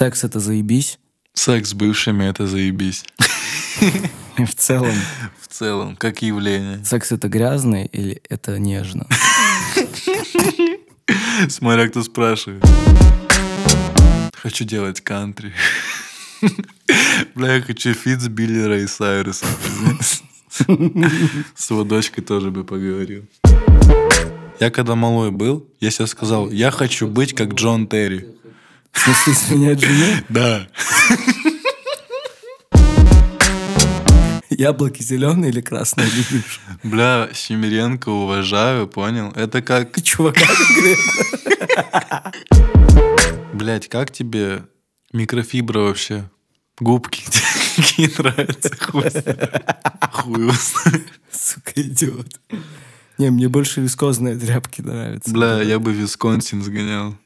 Секс это заебись. Секс с бывшими это заебись. В целом. В целом, как явление. Секс это грязно или это нежно? Смотря кто спрашивает. Хочу делать кантри. Бля, я хочу фит с Билли Рэй Сайрусом. С его дочкой тоже бы поговорил. Я когда малой был, я себе сказал, я хочу быть как Джон Терри. В смысле, сменять жену? Да. Яблоки зеленые или красные любишь? Бля, Щемиренко уважаю, понял? Это как... Чувака конкретно. Блять, как тебе микрофибра вообще? Губки какие нравятся? Хуй. Сука, идиот. Не, мне больше вискозные тряпки нравятся. Бля, я бы Висконсин сгонял.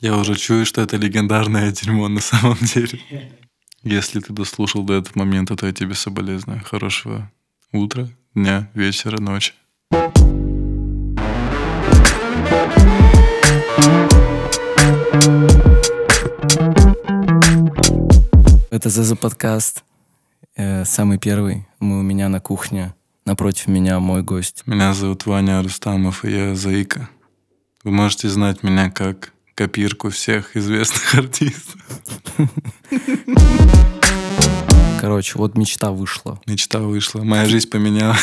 Я уже чую, что это легендарное дерьмо на самом деле. Если ты дослушал до этого момента, то я тебе соболезную. Хорошего утра, дня, вечера, ночи. Это ЗЗ подкаст. Э, Самый первый. Мы у меня на кухне. Напротив меня мой гость. Меня зовут Ваня Рустамов, и я Заика. Вы можете знать меня как копирку всех известных артистов. Короче, вот мечта вышла. Мечта вышла. Моя жизнь поменялась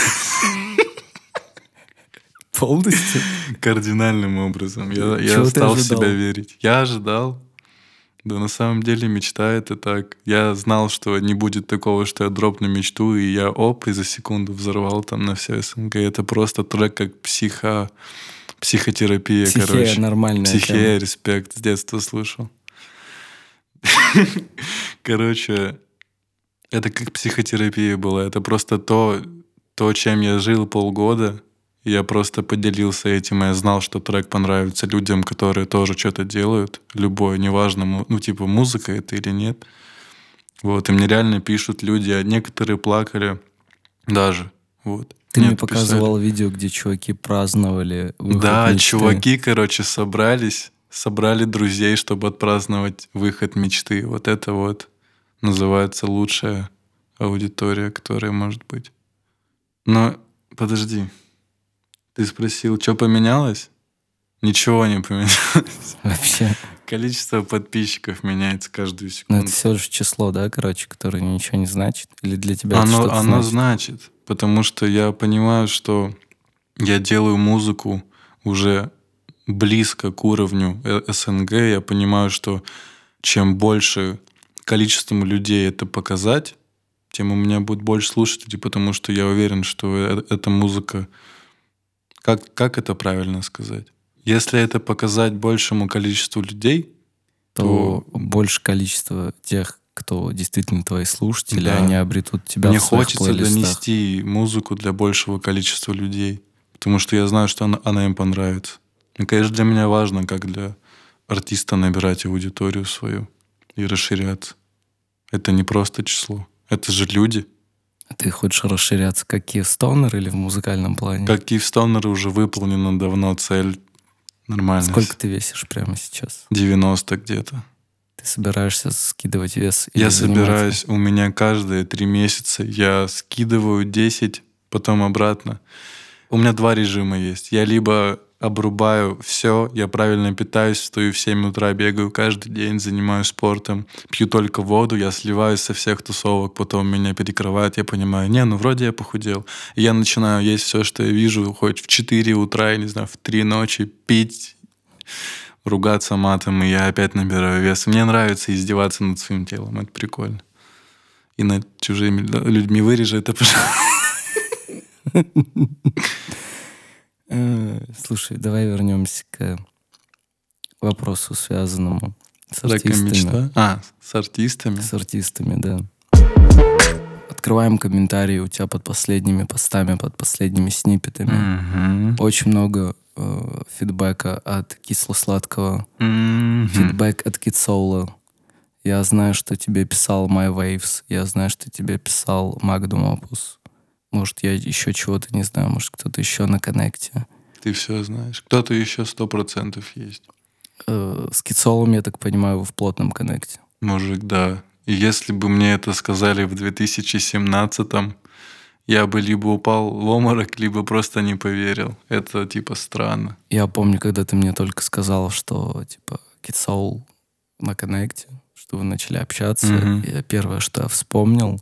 Полностью? кардинальным образом. Я, я стал в себя верить. Я ожидал. Да на самом деле мечта это так. Я знал, что не будет такого, что я дропну мечту, и я оп, и за секунду взорвал там на все СНГ. Это просто трек как психо... Психотерапия, Психея короче. нормальная Психея, тема. респект. С детства слушал. Короче, это как психотерапия была. Это просто то, то, чем я жил полгода. Я просто поделился этим, и я знал, что трек понравится людям, которые тоже что-то делают. Любое, неважно, ну, типа, музыка это или нет. Вот, и мне реально пишут люди, а некоторые плакали даже. Вот. Ты мне писали. показывал видео, где чуваки праздновали выход Да, мечты. чуваки, короче, собрались, собрали друзей, чтобы отпраздновать выход мечты. Вот это вот называется лучшая аудитория, которая может быть. Но подожди, ты спросил, что поменялось? Ничего не поменялось. Вообще. Количество подписчиков меняется каждую Ну, секунду. это все же число, да, короче, которое ничего не значит? Или для тебя это Оно, что-то оно значит? значит, потому что я понимаю, что я делаю музыку уже близко к уровню э- СНГ. Я понимаю, что чем больше количеством людей это показать, тем у меня будет больше слушателей, потому что я уверен, что э- эта музыка... Как, как это правильно сказать? Если это показать большему количеству людей, то то- больше количество тех, кто действительно твои слушатели, Да. они обретут тебя Мне в своих хочется плейлистах. донести музыку для большего количества людей, потому что я знаю, что она, она им понравится. И, конечно, для меня важно, как для артиста набирать аудиторию свою и расширяться. Это не просто число. Это же люди. А Ты хочешь расширяться как Киевстонер или в музыкальном плане? Как Киевстонер уже выполнена давно цель. Нормально. Сколько ты весишь прямо сейчас? 90 где-то. Ты собираешься скидывать вес? Я собираюсь, у меня каждые три месяца я скидываю 10, потом обратно. У меня два режима есть. Я либо обрубаю все, я правильно питаюсь, встаю в 7 утра, бегаю каждый день, занимаюсь спортом, пью только воду, я сливаюсь со всех тусовок, потом меня перекрывает, я понимаю, не, ну вроде я похудел. И я начинаю есть все, что я вижу, хоть в 4 утра, я не знаю, в 3 ночи, пить, ругаться матом, и я опять набираю вес. Мне нравится издеваться над своим телом, это прикольно. И над чужими людьми вырежи это, пожалуйста. Э, Слушай, давай вернемся к вопросу, связанному с артистами. мечта. А, с артистами. С артистами, да. Открываем комментарии у тебя под последними постами, под последними сниппетами. Мгм. Очень много э, фидбэка от кисло-сладкого, Мгм. фидбэк от Китсоула. Я знаю, что тебе писал My Waves, я знаю, что тебе писал Magnum Opus. Может, я еще чего-то не знаю, может, кто-то еще на коннекте. Ты все знаешь. Кто-то еще сто процентов есть. Э, с Кицолом, я так понимаю, вы в плотном коннекте. Мужик, да. И если бы мне это сказали в 2017-м, я бы либо упал в оморок, либо просто не поверил. Это типа странно. Я помню, когда ты мне только сказал, что типа Китсоул на коннекте, что вы начали общаться. Мгм. И первое, что я вспомнил,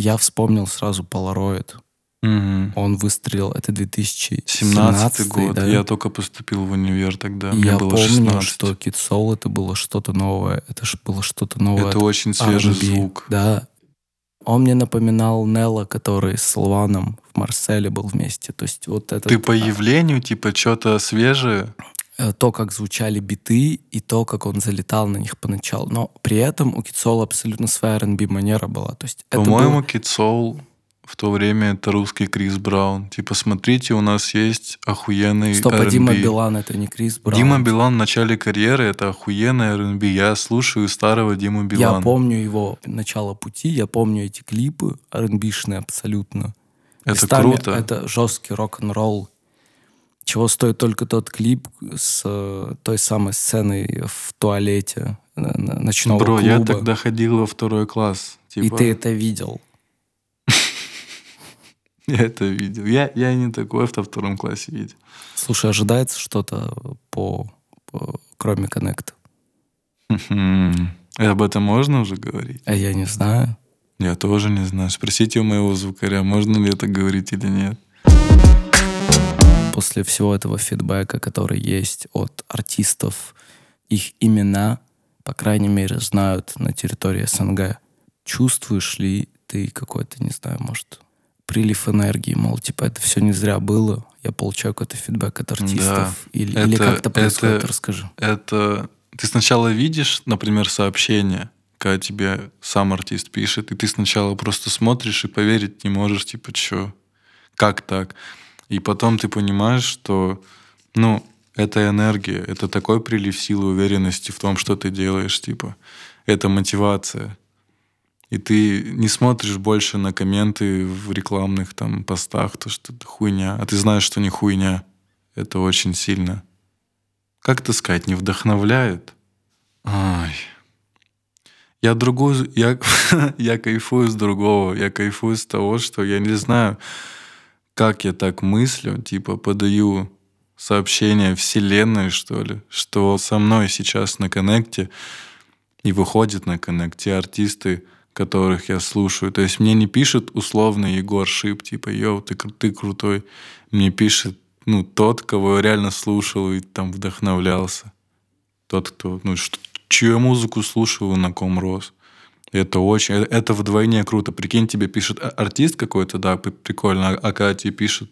я вспомнил сразу Polaroid. Мгм. Он выстрелил, это 2017 17 год. да? Я только поступил в универ тогда. Мне я было помню, 16. что Китсол это было что-то новое. Это ж было что-то новое. Это очень свежий R&B. звук. Да. Он мне напоминал Нелла, который с Лваном в Марселе был вместе. То есть вот это... Ты по явлению, типа, что-то свежее? Э, то, как звучали биты, и то, как он залетал на них поначалу. Но при этом у Китсола абсолютно своя R&B манера была. То есть По-моему, был- Soul в то время это русский Крис Браун. Типа, смотрите, у нас есть охуенный Стоп, а R&B. Дима Билан это не Крис Браун. Дима Билан в начале карьеры это охуенный R&B. Я слушаю старого Диму Билана. Я помню его начало пути, я помню эти клипы R&B-шные абсолютно. Это Местами круто. Это жесткий рок-н-ролл. Чего стоит только тот клип с э, той самой сценой в туалете э, ночного Бро, клуба. я тогда ходил во второй класс. И Типа, ты это видел. Я это видел. Я, я не такое в втором классе видел. Слушай, ожидается что-то по, по- кроме. И об этом можно уже говорить? А я не знаю. Я тоже не знаю. Спросите у моего звукаря, можно ли это говорить или нет. После всего этого фидбэка, который есть от артистов, их имена, по крайней мере, знают на территории СНГ. Чувствуешь ли ты какой-то, не знаю, может, прилив энергии, мол, типа, это все не зря было, я получаю какой-то фидбэк от артистов? или, или это- как это происходит, это- расскажи. Это ты сначала видишь, например, сообщение, когда тебе сам артист пишет, и ты сначала просто смотришь и поверить не можешь, типа, что, как так? И потом ты понимаешь, что, ну, это энергия, это такой прилив силы уверенности в том, что ты делаешь, типа, это мотивация. И ты не смотришь больше на комменты в рекламных там постах, то, что это хуйня, а ты знаешь, что не хуйня. Это очень сильно как это сказать, не вдохновляет. Ай. Я другую, я, я кайфую с другого, я кайфую с того, что я не знаю, как я так мыслю, типа подаю сообщение вселенной, что ли, что со мной сейчас на коннекте и выходит на коннекте артисты, которых я слушаю. То есть мне не пишет условно Егор Шип, типа, йоу, ты, ты крутой. Мне пишет, ну, тот, кого я реально слушал и там вдохновлялся. Тот, кто, ну, что, чью я музыку слушал и на ком рос. Это очень, э- это вдвойне круто. Прикинь, тебе пишет а- артист какой-то, да, прикольно, а когда тебе пишет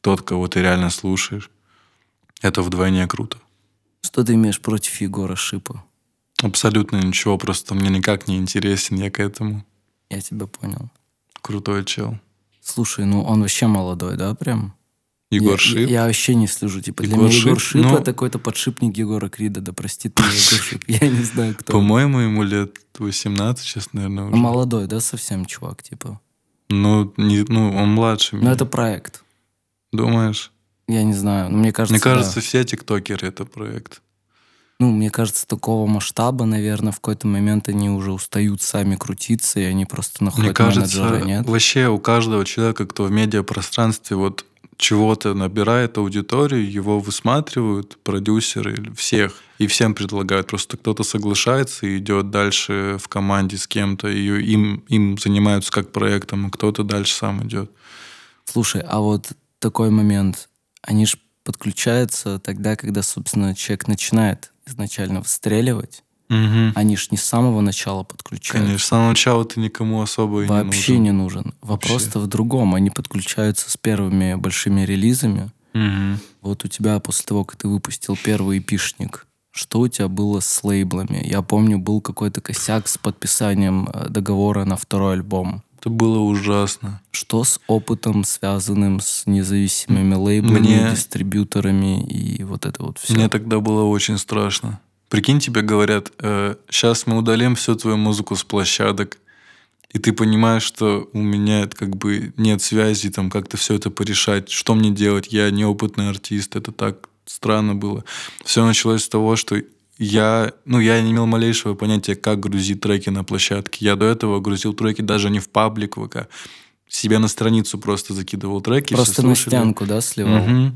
тот, кого ты реально слушаешь, это вдвойне круто. Что ты имеешь против Егора Шипа? Абсолютно ничего, просто мне никак не интересен я к этому. Я тебя понял. Крутой чел. Слушай, ну он вообще молодой, да, прям? Егор я, Шип. Я, я вообще не слежу. Типа, для Егор меня Егор Шип, ну- это какой-то подшипник Егора Крида. Да простит меня Егор Шип. Я не знаю, кто. По-моему, ему лет 18 сейчас, наверное, уже. Ну, молодой, да, совсем чувак, типа. Ну, не, ну, он младше Но меня. это проект. Думаешь? Я не знаю. Но мне кажется, Мне кажется, да. все тиктокеры это проект. ну, мне кажется, такого масштаба, наверное, в какой-то момент они уже устают сами крутиться, и они просто находят Мне кажется, менеджера, нет? вообще у каждого человека, кто в медиапространстве вот чего-то набирает аудиторию, его высматривают продюсеры всех, и всем предлагают. Просто кто-то соглашается и идет дальше в команде с кем-то, и им, им занимаются как проектом, а кто-то дальше сам идет. Слушай, а вот такой момент, они же подключаются тогда, когда, собственно, человек начинает изначально выстреливать. Мгм. Они ж не с самого начала подключаются. Конечно, с самого начала ты никому особо и не Вообще нужен. не нужен. Вопрос-то в другом. Они подключаются с первыми большими релизами. Мгм. Вот у тебя после того, как ты выпустил первый эпишник, что у тебя было с лейблами? Я помню, был какой-то косяк с подписанием э, договора на второй альбом. Это было ужасно. Что с опытом, связанным с независимыми лейблами, Мне- дистрибьюторами и вот это вот все? Мне тогда было очень страшно. Прикинь, тебе говорят, сейчас мы удалим всю твою музыку с площадок, И ты понимаешь, что у меня это как бы нет связи, там как-то все это порешать, что мне делать, я неопытный артист, это так странно было. Все началось с того, что я, ну, я не имел малейшего понятия, как грузить треки на площадке. Я до этого грузил треки даже не в паблик ВК, себе на страницу просто закидывал треки. Просто на стенку, да, сливал? Угу.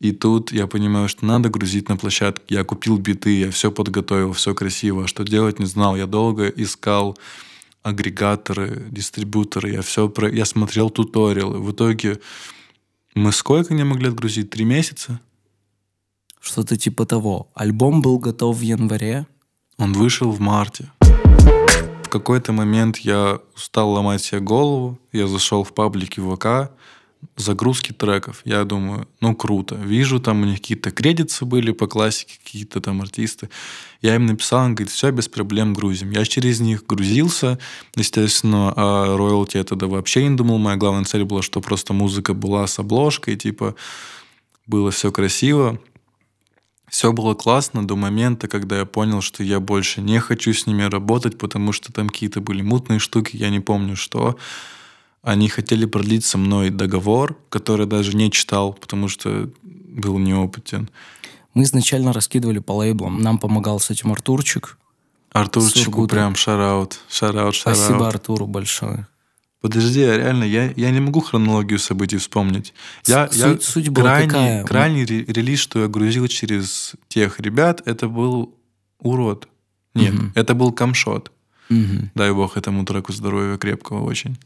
И тут я понимаю, что надо грузить на площадке. Я купил биты, я все подготовил, все красиво. А что делать не знал. Я долго искал агрегаторы, дистрибуторы. Я все про... Я смотрел туториалы. В итоге мы сколько не могли отгрузить? Три месяца? Что-то типа того. Альбом был готов в январе. Он вышел в марте. В какой-то момент я устал ломать себе голову. Я зашел в паблики ВК, загрузки треков. Я думаю, ну круто. Вижу, там у них какие-то кредиты были по классике, какие-то там артисты. Я им написал, он говорит, все, без проблем грузим. Я через них грузился, естественно, а роялти это да вообще не думал. Моя главная цель была, что просто музыка была с обложкой, типа было все красиво. Все было классно до момента, когда я понял, что я больше не хочу с ними работать, потому что там какие-то были мутные штуки, я не помню что. Они хотели продлить со мной договор, который даже не читал, потому что был неопытен. Мы изначально раскидывали по лейблам. Нам помогал с этим Артурчик. Артурчику прям шараут. Шараут, шараут. Спасибо Артуру большое. Подожди, а реально, я, я не могу хронологию событий вспомнить. Я, суть, я суть была крайний, какая? крайний релиз, что я грузил через тех ребят, это был урод. Нет, угу. это был камшот. Угу. Дай бог этому треку здоровья крепкого очень.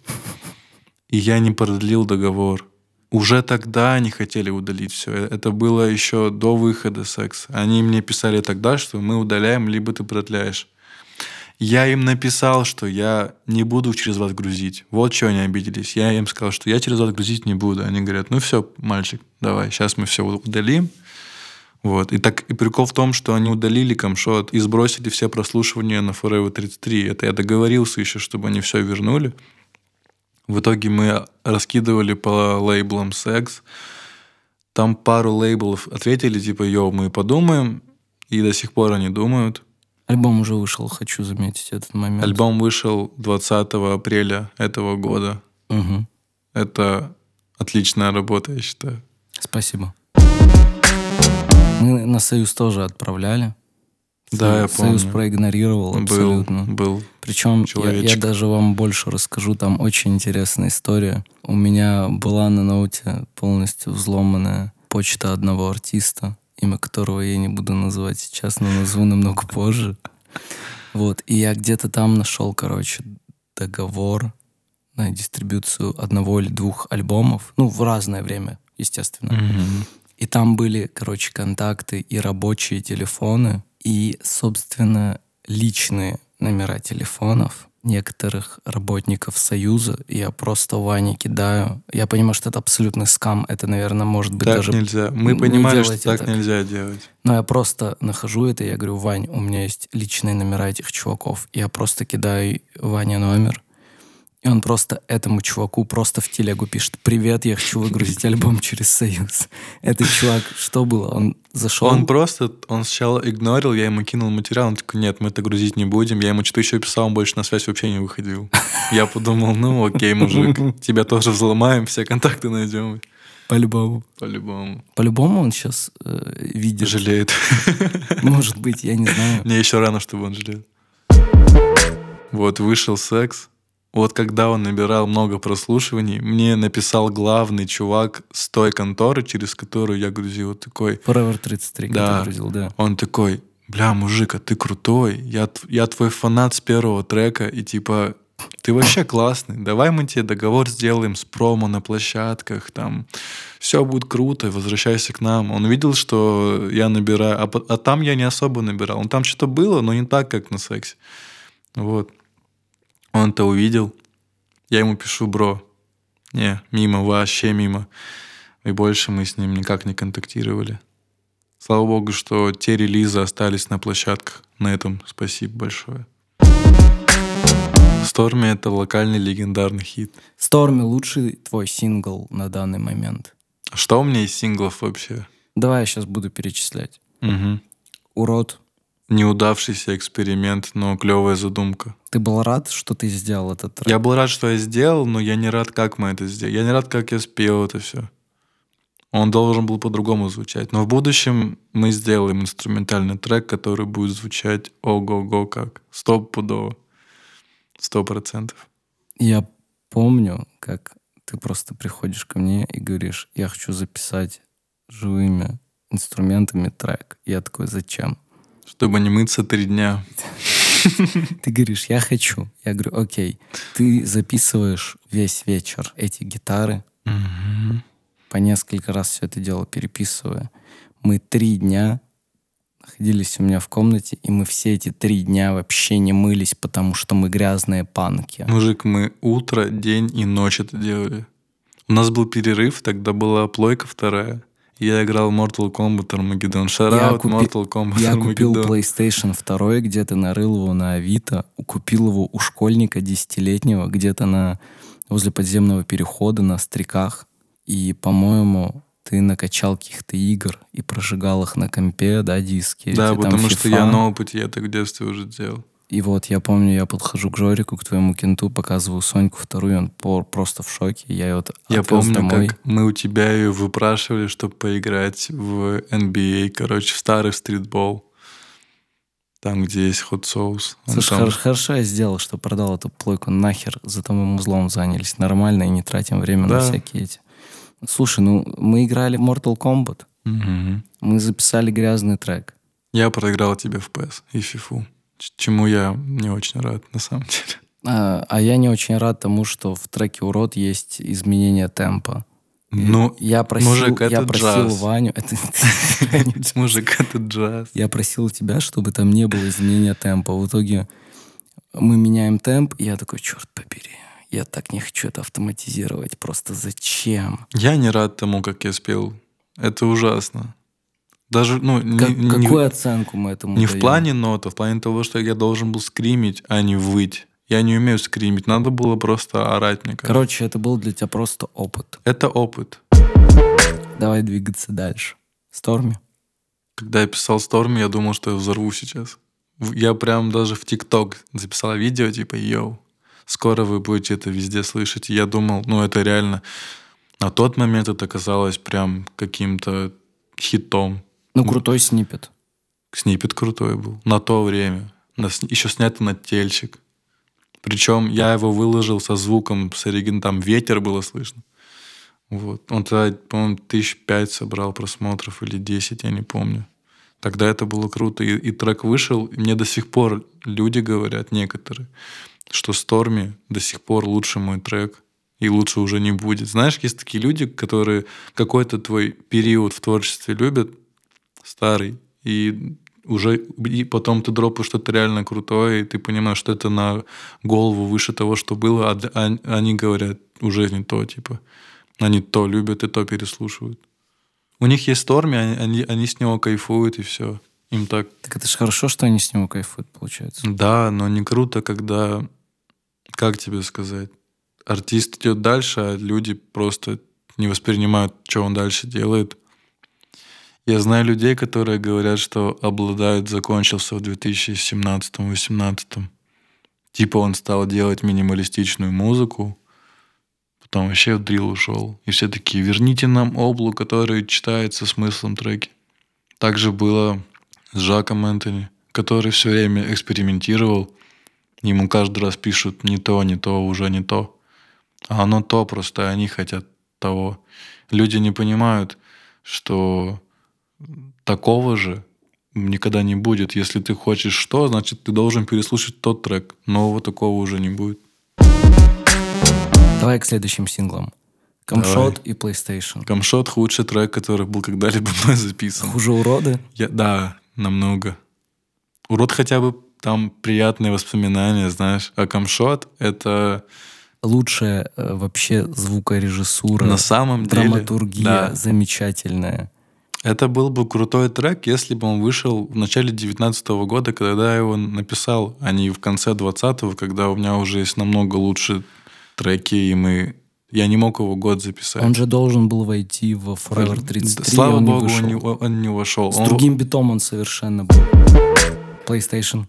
И я не продлил договор. Уже тогда они хотели удалить все. Это было еще до выхода секса. Они мне писали тогда, что мы удаляем, либо ты продляешь. Я им написал, что я не буду через вас грузить. Вот чего они обиделись. Я им сказал, что я через вас грузить не буду. Они говорят, ну все, мальчик, давай, сейчас мы все удалим. Вот. И так и прикол в том, что они удалили камшот и сбросили все прослушивания на Forever 33. Это я договорился еще, чтобы они все вернули. В итоге мы раскидывали по лейблам секс. Там пару лейблов ответили, типа, йоу, мы подумаем. И до сих пор они думают. Альбом уже вышел, хочу заметить этот момент. Альбом вышел 20 апреля этого года. Угу. Это отличная работа, я считаю. Спасибо. Мы на Союз тоже отправляли. Да, я помню. Союз проигнорировал абсолютно. Был, был Причем я, я даже вам больше расскажу, там очень интересная история. У меня была на ноуте полностью взломанная почта одного артиста, имя которого я не буду называть сейчас, но назову намного позже. Вот, и я где-то там нашел, короче, договор на дистрибуцию одного или двух альбомов, ну, в разное время, естественно. Mm-hmm. И там были, короче, контакты и рабочие телефоны, и, собственно, личные номера телефонов некоторых работников Союза. Я просто Ване кидаю. Я понимаю, что это абсолютный скам. Это, наверное, может быть так даже... нельзя. Мы не понимали, что делайте так нельзя делать. Но я просто нахожу это, я говорю, Вань, у меня есть личные номера этих чуваков. Я просто кидаю Ване номер. И он просто этому чуваку просто в телегу пишет «Привет, я хочу выгрузить альбом через Союз». Этот чувак, что было? Он зашел? Он просто, он сначала игнорил, я ему кинул материал, он такой «Нет, мы это грузить не будем». Я ему что-то еще писал, он больше на связь вообще не выходил. Я подумал, ну окей, мужик, тебя тоже взломаем, все контакты найдем. По-любому. По-любому. По-любому он сейчас э, видит. Жалеет. Может быть, я не знаю. Мне еще рано, чтобы он жалел. Вот, вышел секс. Вот когда он набирал много прослушиваний, мне написал главный чувак с той конторы, через которую я грузил такой... Forever 33, да, грузил, да. Он такой, бля, мужик, а ты крутой, я, я твой фанат с первого трека, и типа, ты вообще классный, давай мы тебе договор сделаем с промо на площадках, там, все будет круто, возвращайся к нам. Он видел, что я набираю, а, а там я не особо набирал. Ну, там что-то было, но не так, как на сексе. Вот. Он это увидел. Я ему пишу, бро, не, мимо, вообще мимо. И больше мы с ним никак не контактировали. Слава богу, что те релизы остались на площадках. На этом спасибо большое. Сторми — это локальный легендарный хит. Сторми — лучший твой сингл на данный момент. Что у меня из синглов вообще? Давай я сейчас буду перечислять. Угу. «Урод», неудавшийся эксперимент, но клевая задумка. Ты был рад, что ты сделал этот трек? Я был рад, что я сделал, но я не рад, как мы это сделали. Я не рад, как я спел это все. Он должен был по-другому звучать. Но в будущем мы сделаем инструментальный трек, который будет звучать ого-го как. Стоп-пудово. Сто процентов. Я помню, как ты просто приходишь ко мне и говоришь, я хочу записать живыми инструментами трек. Я такой, зачем? Чтобы не мыться три дня. Ты говоришь, я хочу. Я говорю, окей. Ты записываешь весь вечер эти гитары, по несколько раз все это дело переписывая. Мы три дня находились у меня в комнате, и мы все эти три дня вообще не мылись, потому что мы грязные панки. Мужик, мы утро, день и ночь это делали. У нас был перерыв, тогда была плойка вторая. Я играл Mortal Kombat Armageddon. Шараут купи- Mortal Kombat Я купил Armageddon. PlayStation 2 где-то, нарыл его на Авито, купил его у школьника десятилетнего где-то на возле подземного перехода на стреках. И, по-моему, ты накачал каких-то игр и прожигал их на компе, да, диски. Да, потому что FIFA. я на опыте, я так в детстве уже делал. И вот я помню, я подхожу к Жорику, к твоему кенту, показываю Соньку вторую, он по- просто в шоке. Я ее вот Я помню, домой. как мы у тебя ее выпрашивали, чтобы поиграть в NBA, короче, в старый стритбол. Там, где есть хот соус. Слушай, там- хор- хорошо я сделал, что продал эту плойку нахер, зато мы узлом занялись нормально и не тратим время на Да. всякие эти. Слушай, ну мы играли в Mortal Kombat, Мгм. мы записали грязный трек. Я проиграл тебе в PES и FIFA. Чему я не очень рад, на самом деле. А, а я не очень рад тому, что в треке «Урод» есть изменение темпа. Ну, я просил, мужик, я это просил джаз. Ваню... Это, мужик, это джаз. Я просил тебя, чтобы там не было изменения темпа. В итоге мы меняем темп, и я такой, черт побери, я так не хочу это автоматизировать. Просто зачем? Я не рад тому, как я спел. Это ужасно. Даже, ну, не, Как- не- какую оценку мы этому не в даем? плане нота, в плане того, что я должен был скримить, а не выть. Я не умею скримить, надо было просто орать, мне кажется. Короче, это был для тебя просто опыт. Это опыт. Давай двигаться дальше. Сторми. Когда я писал Storm, я думал, что я взорву сейчас. В- Я прям даже в ТикТок записал видео, типа, йоу, скоро вы будете это везде слышать. И я думал, ну это реально. На тот момент это казалось прям каким-то хитом. Ну, крутой снипет. Снипет крутой был. На то время. Еще снято на тельчик. Причем я его выложил со звуком, с оригин... там ветер было слышно. Вот. Он тогда, по-моему, тысяч пять собрал просмотров или 10, я не помню. Тогда это было круто. И, и трек вышел, и мне до сих пор люди говорят, некоторые, что Stormy до сих пор лучше мой трек, и лучше уже не будет. Знаешь, есть такие люди, которые какой-то твой период в творчестве любят, старый, и уже и потом ты дропаешь что-то реально крутое, и ты понимаешь, что это на голову выше того, что было, а а они говорят уже не то, типа. Они то любят и то переслушивают. У них есть Stormy, они, они, они с него кайфуют, и все. Им так Так это же хорошо, что они с него кайфуют, получается. да, но не круто, когда, как тебе сказать, артист идет дальше, а люди просто не воспринимают, что он дальше делает. Я знаю людей, которые говорят, что обладают закончился в 2017-2018. Типа он стал делать минималистичную музыку, потом вообще в дрил ушел. И все такие, верните нам облу, который читается смыслом треки. Также было с Жаком Энтони, который все время экспериментировал. Ему каждый раз пишут не то, не то, уже не то. А оно то просто, они хотят того. Люди не понимают, что такого же никогда не будет. Если ты хочешь что, значит ты должен переслушать тот трек. Нового такого уже не будет. Давай к следующим синглам. Камшот и PlayStation. Камшот худший трек, который был когда-либо мной записан. Хуже уроды? Я, да, намного. Урод хотя бы там приятные воспоминания, знаешь. А камшот — это Лучшая э, вообще звукорежиссура. на самом деле... Драматургия да, замечательная. Это был бы крутой трек, если бы он вышел в начале 19 года, когда я его написал, а не в конце 20-го, когда у меня уже есть намного лучше треки, и мы... Я не мог его год записать. Он же должен был войти в Forever 33, Слава он не богу, вышел. он не, он не вошел. С Он- другим битом он совершенно был. PlayStation.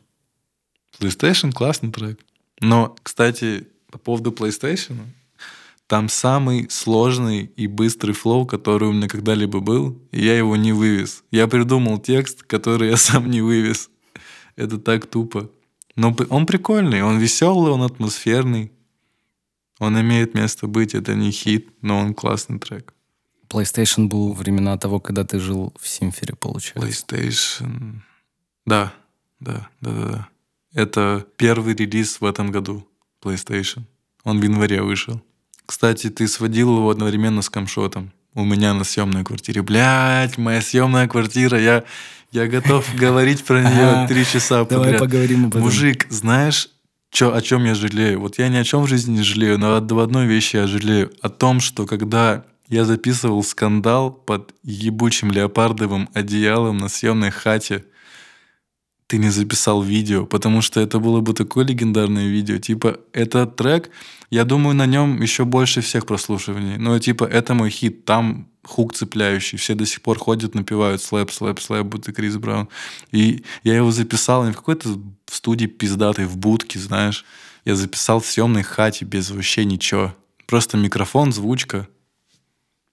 PlayStation классный трек. Но, кстати, по поводу PlayStation, там самый сложный и быстрый флоу, который у меня когда-либо был, и я его не вывез. Я придумал текст, который я сам не вывез. Это так тупо. Но он прикольный, он веселый, он атмосферный. Он имеет место быть, это не хит, но он классный трек. PlayStation был времена того, когда ты жил в Симфере, получается. PlayStation... Да, да, да, да, да. Это первый релиз в этом году PlayStation. Он в январе вышел. Кстати, ты сводил его одновременно с камшотом. У меня на съемной квартире. Блять, моя съемная квартира. Я, я готов говорить про нее три часа подряд. Давай поговорим об этом. Мужик, знаешь, чё, о чем я жалею? Вот я ни о чем в жизни не жалею, но об одной вещи я жалею. О том, что когда я записывал скандал под ебучим леопардовым одеялом на съемной хате, ты не записал видео, потому что это было бы такое легендарное видео. Типа, этот трек, я думаю, на нем еще больше всех прослушиваний. Но, типа, это мой хит, там хук цепляющий. Все до сих пор ходят, напевают слэп, слэп, слэп, будто Крис Браун. И я его записал не в какой-то студии пиздатой, в будке, знаешь. Я записал в съемной хате без вообще ничего. Просто микрофон, звучка.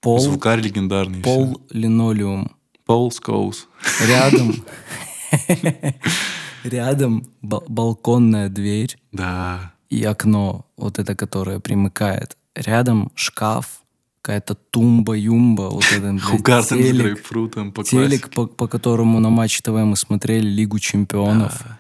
Пол, Звукарь легендарный. Пол линолеум. Пол Скоус. Рядом Рядом балконная дверь. Да. И окно, вот это, которое примыкает. Рядом шкаф, какая-то тумба-юмба, вот этот Хугартен с грейпфрутом по Телек, по, по которому на Матч ТВ мы смотрели Лигу Чемпионов. Да.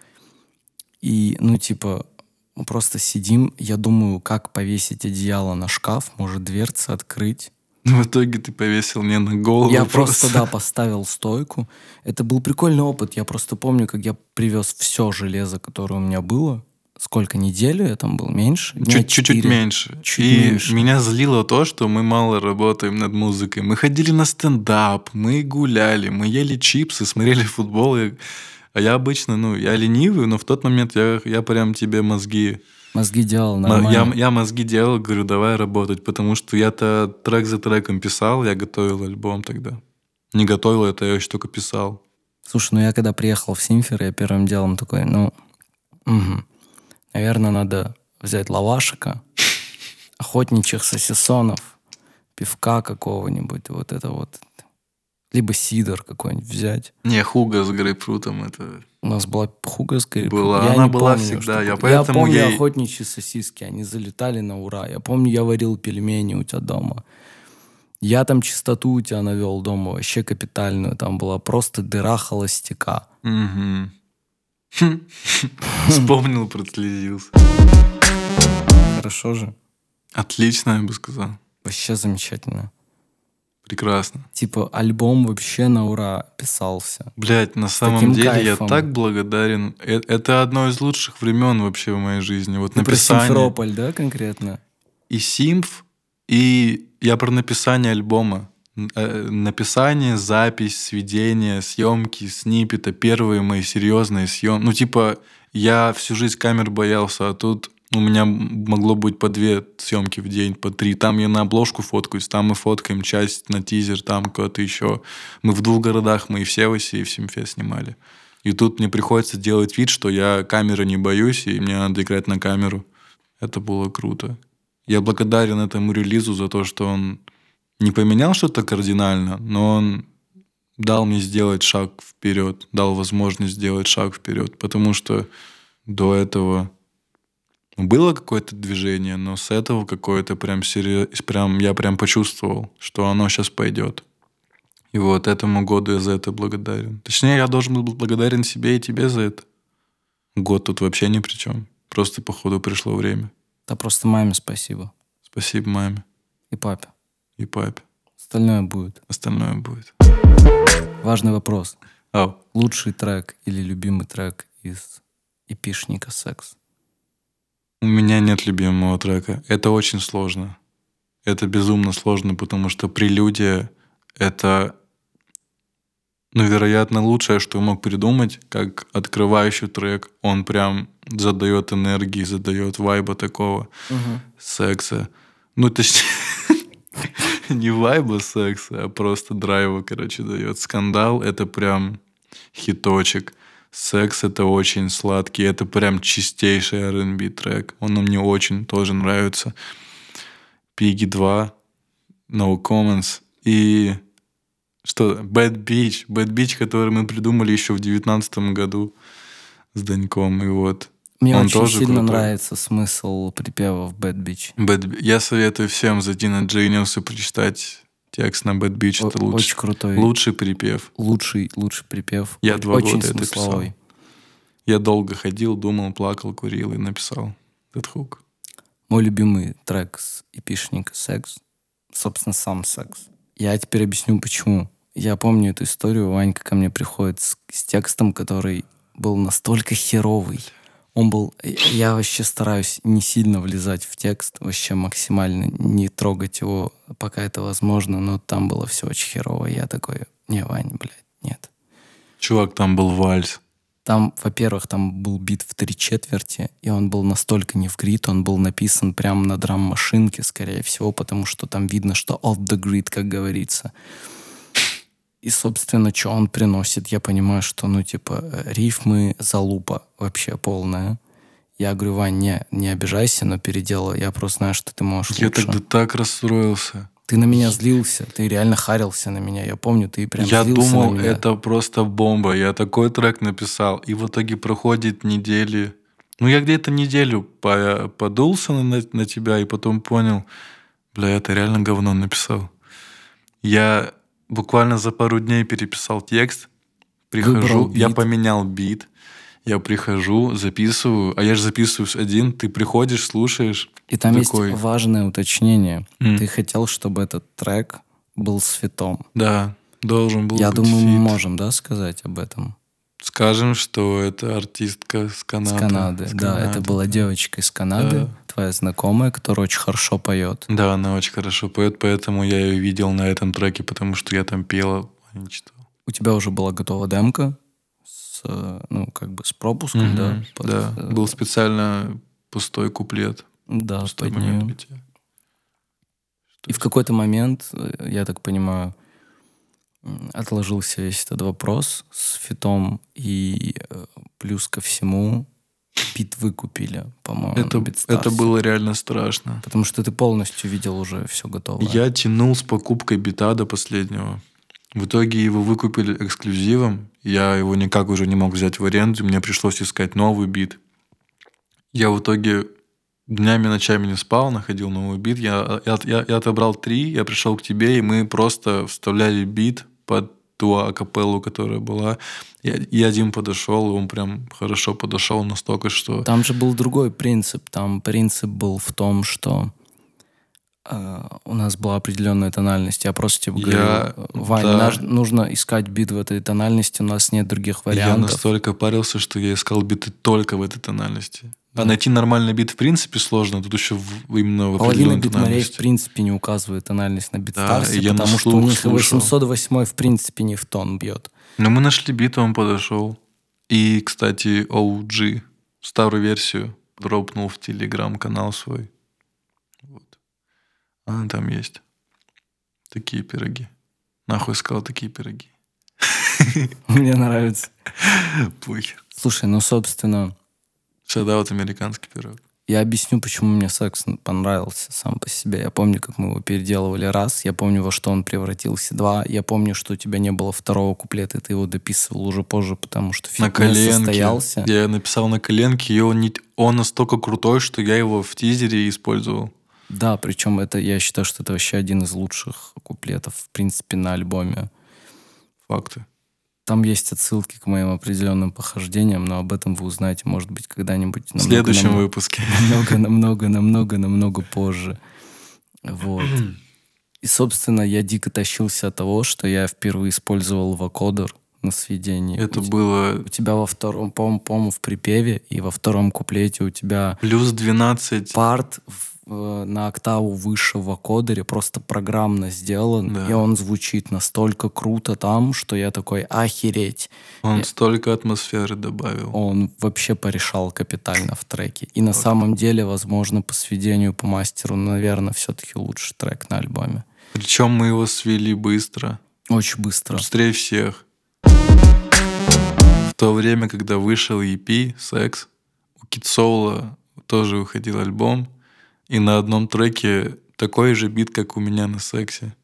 И, ну, типа, мы просто сидим, я думаю, как повесить одеяло на шкаф, может, дверцы открыть. В итоге ты повесил мне на голову. Я просто, да, поставил стойку. Это был прикольный опыт. Я просто помню, как я привез все железо, которое у меня было. Сколько неделю я там был? Меньше? Чуть-чуть меньше. Чуть и меньше. меня злило то, что мы мало работаем над музыкой. Мы ходили на стендап, мы гуляли, мы ели чипсы, смотрели футбол. А я обычно, ну, я ленивый, но в тот момент я, я прям тебе мозги Мозги делал нормально. Я, я мозги делал, говорю, давай работать, потому что я-то трек за треком писал, я готовил альбом тогда. Не готовил это, я еще только писал. Слушай, ну я когда приехал в Симфер, я первым делом такой, ну, угу, наверное, надо взять лавашика, охотничьих сосисонов, пивка какого-нибудь, вот это вот либо сидор какой-нибудь взять. Не, хуга с грейпфрутом это... У нас была хуга с грейпфрутом. Была, я она была помню, всегда. Я, поэтому я помню ей... охотничьи сосиски, они залетали на ура. Я помню, я варил пельмени у тебя дома. Я там чистоту у тебя навел дома, вообще капитальную. Там была просто дыра холостяка. Вспомнил, прослезился. Хорошо же. Отлично, я бы сказал. Вообще замечательно. Прекрасно. Типа альбом вообще на ура писался. Блять, на самом деле кайфом. я так благодарен. Э, это одно из лучших времен вообще в моей жизни. Вот Ты написание. Про Симферополь, да, конкретно? И Симф, и я про написание альбома. Э, написание, запись, сведение, съемки, снипета, первые мои серьезные съемки. Ну, типа, я всю жизнь камер боялся, а тут у меня могло быть по две съемки в день, по три. Там я на обложку фоткаюсь, там мы фоткаем часть на тизер, там куда-то еще. Мы в двух городах, мы и в Севасе, и в Симфе снимали. И тут мне приходится делать вид, что я камеры не боюсь, и мне надо играть на камеру. Это было круто. Я благодарен этому релизу за то, что он не поменял что-то кардинально, но он дал мне сделать шаг вперед, дал возможность сделать шаг вперед, потому что до этого было какое-то движение, но с этого какое-то прям серьез... прям я прям почувствовал, что оно сейчас пойдет. И вот этому году я за это благодарен. Точнее, я должен был быть благодарен себе и тебе за это. Год тут вообще ни при чем. Просто, походу, пришло время. Да просто маме спасибо. Спасибо маме. И папе. И папе. Остальное будет. Остальное будет. Важный вопрос. Ау. Лучший трек или любимый трек из эпишника «Секс»? У меня нет любимого трека. Это очень сложно. Это безумно сложно, потому что прелюдия — это, ну, вероятно, лучшее, что я мог придумать, как открывающий трек. Он прям задает энергии, задает вайба такого угу. секса. Ну, точнее, не вайба секса, а просто драйва, короче, дает. Скандал — это прям хиточек. Секс это очень сладкий, это прям чистейший R&B трек. Он мне очень тоже нравится. Пиги 2, No Comments и что? Bad Beach. Bad Beach, который мы придумали еще в девятнадцатом году с Даньком. И вот Мне Он очень тоже сильно крутой. нравится смысл припева в Bad Beach. Bad... Я советую всем зайти на Genius и прочитать текст на Bad Beach. О- Это лучше. Очень крутой. Лучший припев. Лучший, лучший припев. Я два очень года это смысловой. Я долго ходил, думал, плакал, курил и написал этот хук. Мой любимый трек с эпишника «Секс». Собственно, сам «Секс». Я теперь объясню, почему. Я помню эту историю. Ванька ко мне приходит с, с текстом, который был настолько херовый. Он был... Я вообще стараюсь не сильно влезать в текст, вообще максимально не трогать его, пока это возможно, но там было все очень херово. Я такой, не, Вань, блядь, нет. Чувак, там был вальс. Там, во-первых, там был бит в три четверти, и он был настолько не в грит, он был написан прямо на драм-машинке, скорее всего, потому что там видно, что off the grid, как говорится. И, собственно, что он приносит, я понимаю, что, ну, типа, э, рифмы залупа вообще полная. Я говорю, Вань, не, не обижайся, но переделай. Я просто знаю, что ты можешь Я лучше. тогда так расстроился. Ты на меня злился, ты реально харился на меня. Я помню, ты прям я злился думал, на меня. это просто бомба. Я такой трек написал. И в итоге проходит недели. Ну, я где-то неделю по- подулся на, на тебя и потом понял, бля, это реально говно написал. Я буквально за пару дней переписал текст, прихожу, я поменял бит, я прихожу, записываю, а я же записываю один, ты приходишь, слушаешь. И там такой, есть важное уточнение. М. Ты хотел, чтобы этот трек был с фитом. Да, должен был Я быть думаю, мы фит. можем, да, сказать об этом? Скажем, что это артистка с Канады. С Канады. С да, это Канады, была да. девочка из Канады, Да. твоя знакомая, которая очень хорошо поет. Да, она очень хорошо поет, поэтому я ее видел на этом треке, потому что я там пел, а не читал. У тебя уже была готова демка с, э, ну, как бы с пропуском, да? Мгм, под, да. э, Был специально пустой куплет. Да, пустой под тебя. И в какой-то момент, э, я так понимаю, отложился весь этот вопрос с фитом, и э, плюс ко всему бит выкупили, по-моему, Это, это было реально страшно. Потому что ты полностью видел уже все готовое. Я тянул с покупкой бита до последнего. В итоге его выкупили эксклюзивом. Я его никак уже не мог взять в аренду. Мне пришлось искать новый бит. Я в итоге днями, ночами не спал, находил новый бит. Я, я, я- я отобрал три, я пришел к тебе, и мы просто вставляли бит под ту акапеллу, которая была. И, и один подошел, и он прям хорошо подошел настолько, что... Там же был другой принцип. Там принцип был в том, что э, у нас была определенная тональность. Я просто тебе говорю, Я- Вань, да. наш- нужно искать бит в этой тональности, у нас нет других Я вариантов. настолько парился, что я искал биты только в этой тональности. А найти нормальный бит в принципе сложно, тут еще в- именно в Половина определенной битмарей в принципе не указывает тональность на Да, битстарсе, и я потому что у слух них и слушал. 808 в принципе не в тон бьет. Но мы нашли бит, он подошел. И, кстати, OG, старую версию, дропнул в телеграм-канал свой. Вот. Она там есть. Такие пироги. Нахуй сказал такие пироги. Мне нравится. Похер. Слушай, ну собственно, Шадаут американский пирог. Я объясню, почему мне секс понравился сам по себе. Я помню, как мы его переделывали раз. Я помню, во что он превратился два. Я помню, что у тебя не было второго куплета, и ты его дописывал уже позже, потому что на не коленке. состоялся. Я написал на коленке, и он, не, он настолько крутой, что я его в тизере использовал. Да, причем это, я считаю, что это вообще один из лучших куплетов, в принципе, на альбоме. Факты. Там есть отсылки к моим определенным похождениям, но об этом вы узнаете, может быть, когда-нибудь В следующем намного, выпуске. намного, намного, намного, намного позже. Вот. И, собственно, я дико тащился от того, что я впервые использовал вокодер на сведении. Это у, было у тебя во втором, по-моему, в припеве и во втором куплете у тебя плюс 12. парт в- на октаву выше в вокодере просто программно сделан, Да. и он звучит настолько круто там, что я такой, охереть. Он Я- столько атмосферы добавил. Он вообще порешал капитально в треке. И на самом деле, возможно, по сведению, по мастеру, наверное, все-таки лучший трек на альбоме. Причем мы его свели быстро. Очень быстро. Быстрее всех. то время, когда вышел EP «Секс», у Soul тоже выходил альбом, и на одном треке такой же бит, как у меня на «Сексе».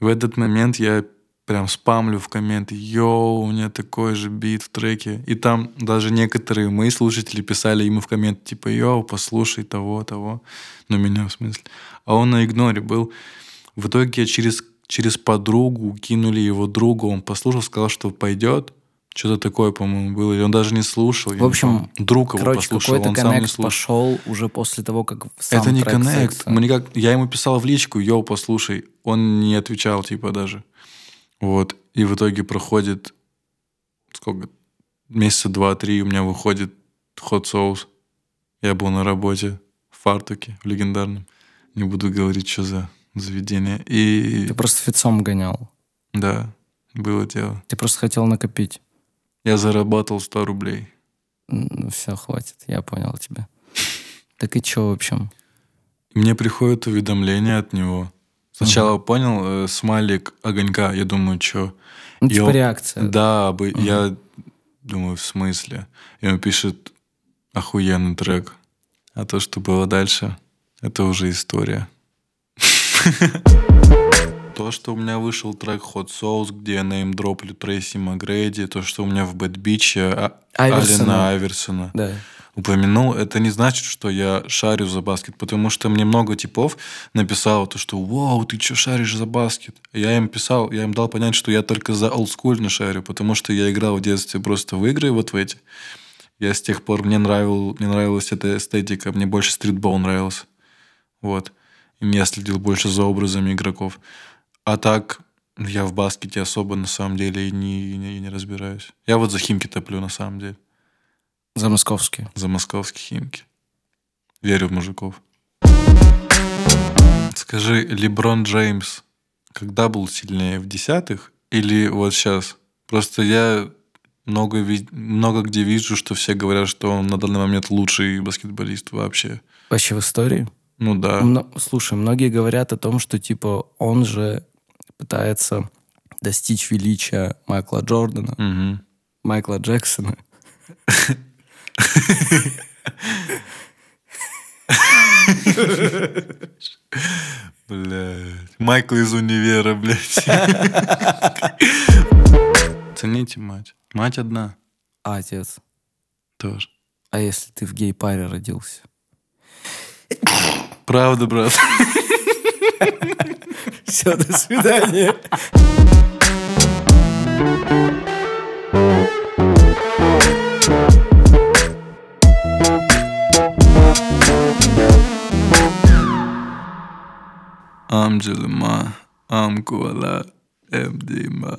В этот момент я прям спамлю в комменты, йоу, у меня такой же бит в треке. И там даже некоторые мои слушатели писали ему в комменты, типа, йоу, послушай того, того. Ну, меня в смысле. А он на игноре был. В итоге через, через подругу кинули его другу, он послушал, сказал, что пойдет. Что-то такое, по-моему, было. И он даже не слушал. В общем, друг его короче, послушал, какой-то он сам не слушал. пошел уже после того, как сам Это не коннект. Мы никак... Я ему писал в личку, йоу, послушай. Он не отвечал, типа, даже. Вот. И в итоге проходит сколько? Месяца два-три у меня выходит хот соус. Я был на работе в фартуке, в легендарном. Не буду говорить, что за заведение. И Ты просто фицом гонял. да, было дело. Ты просто хотел накопить. Я заработал 100 рублей. Ну, все, хватит, я понял тебя. Так и чё, в общем? Мне приходит уведомление от него. Сначала понял э, смайлик огонька. Я думаю, что Ну, И типа он- реакция. Да, бы я думаю, в смысле? И он пишет охуенный трек. А то, что было дальше, это уже история. То, что у меня вышел трек Hot Sauce, где я неймдроплю Трейси Макгрейди, то, что у меня в Бэт Биче а- Айверсона. Алина Айверсона Да. упомянул, это не значит, что я шарю за баскет, потому что мне много типов написало то, что «Вау, ты что шаришь за баскет?» Я им писал, я им дал понять, что я только за олдскульно шарю, потому что я играл в детстве просто в игры вот в эти. Я с тех пор, мне, нравил, мне нравилась эта эстетика, мне больше стритбол нравился. Вот. И я следил больше за образами игроков. А так, я в баскете особо на самом деле и не, не, не разбираюсь. Я вот за Химки топлю на самом деле За московский. за московские химки. Верю в мужиков. Скажи, Леброн Джеймс когда был сильнее? В десятых или вот сейчас? Просто я много, много где вижу, что все говорят, что он на данный момент лучший баскетболист вообще. Вообще в истории? Ну да. Мно- Слушай, многие говорят о том, что типа он же пытается достичь величия Майкла Джордана, Мгм. Майкла Джексона. Блядь. Майкл из универа, блядь. Цените мать. Мать одна. А отец. Тоже. А если ты в гей-паре родился? Правда, брат. Все, до свидания. Amcılıma, am kuala, emdima.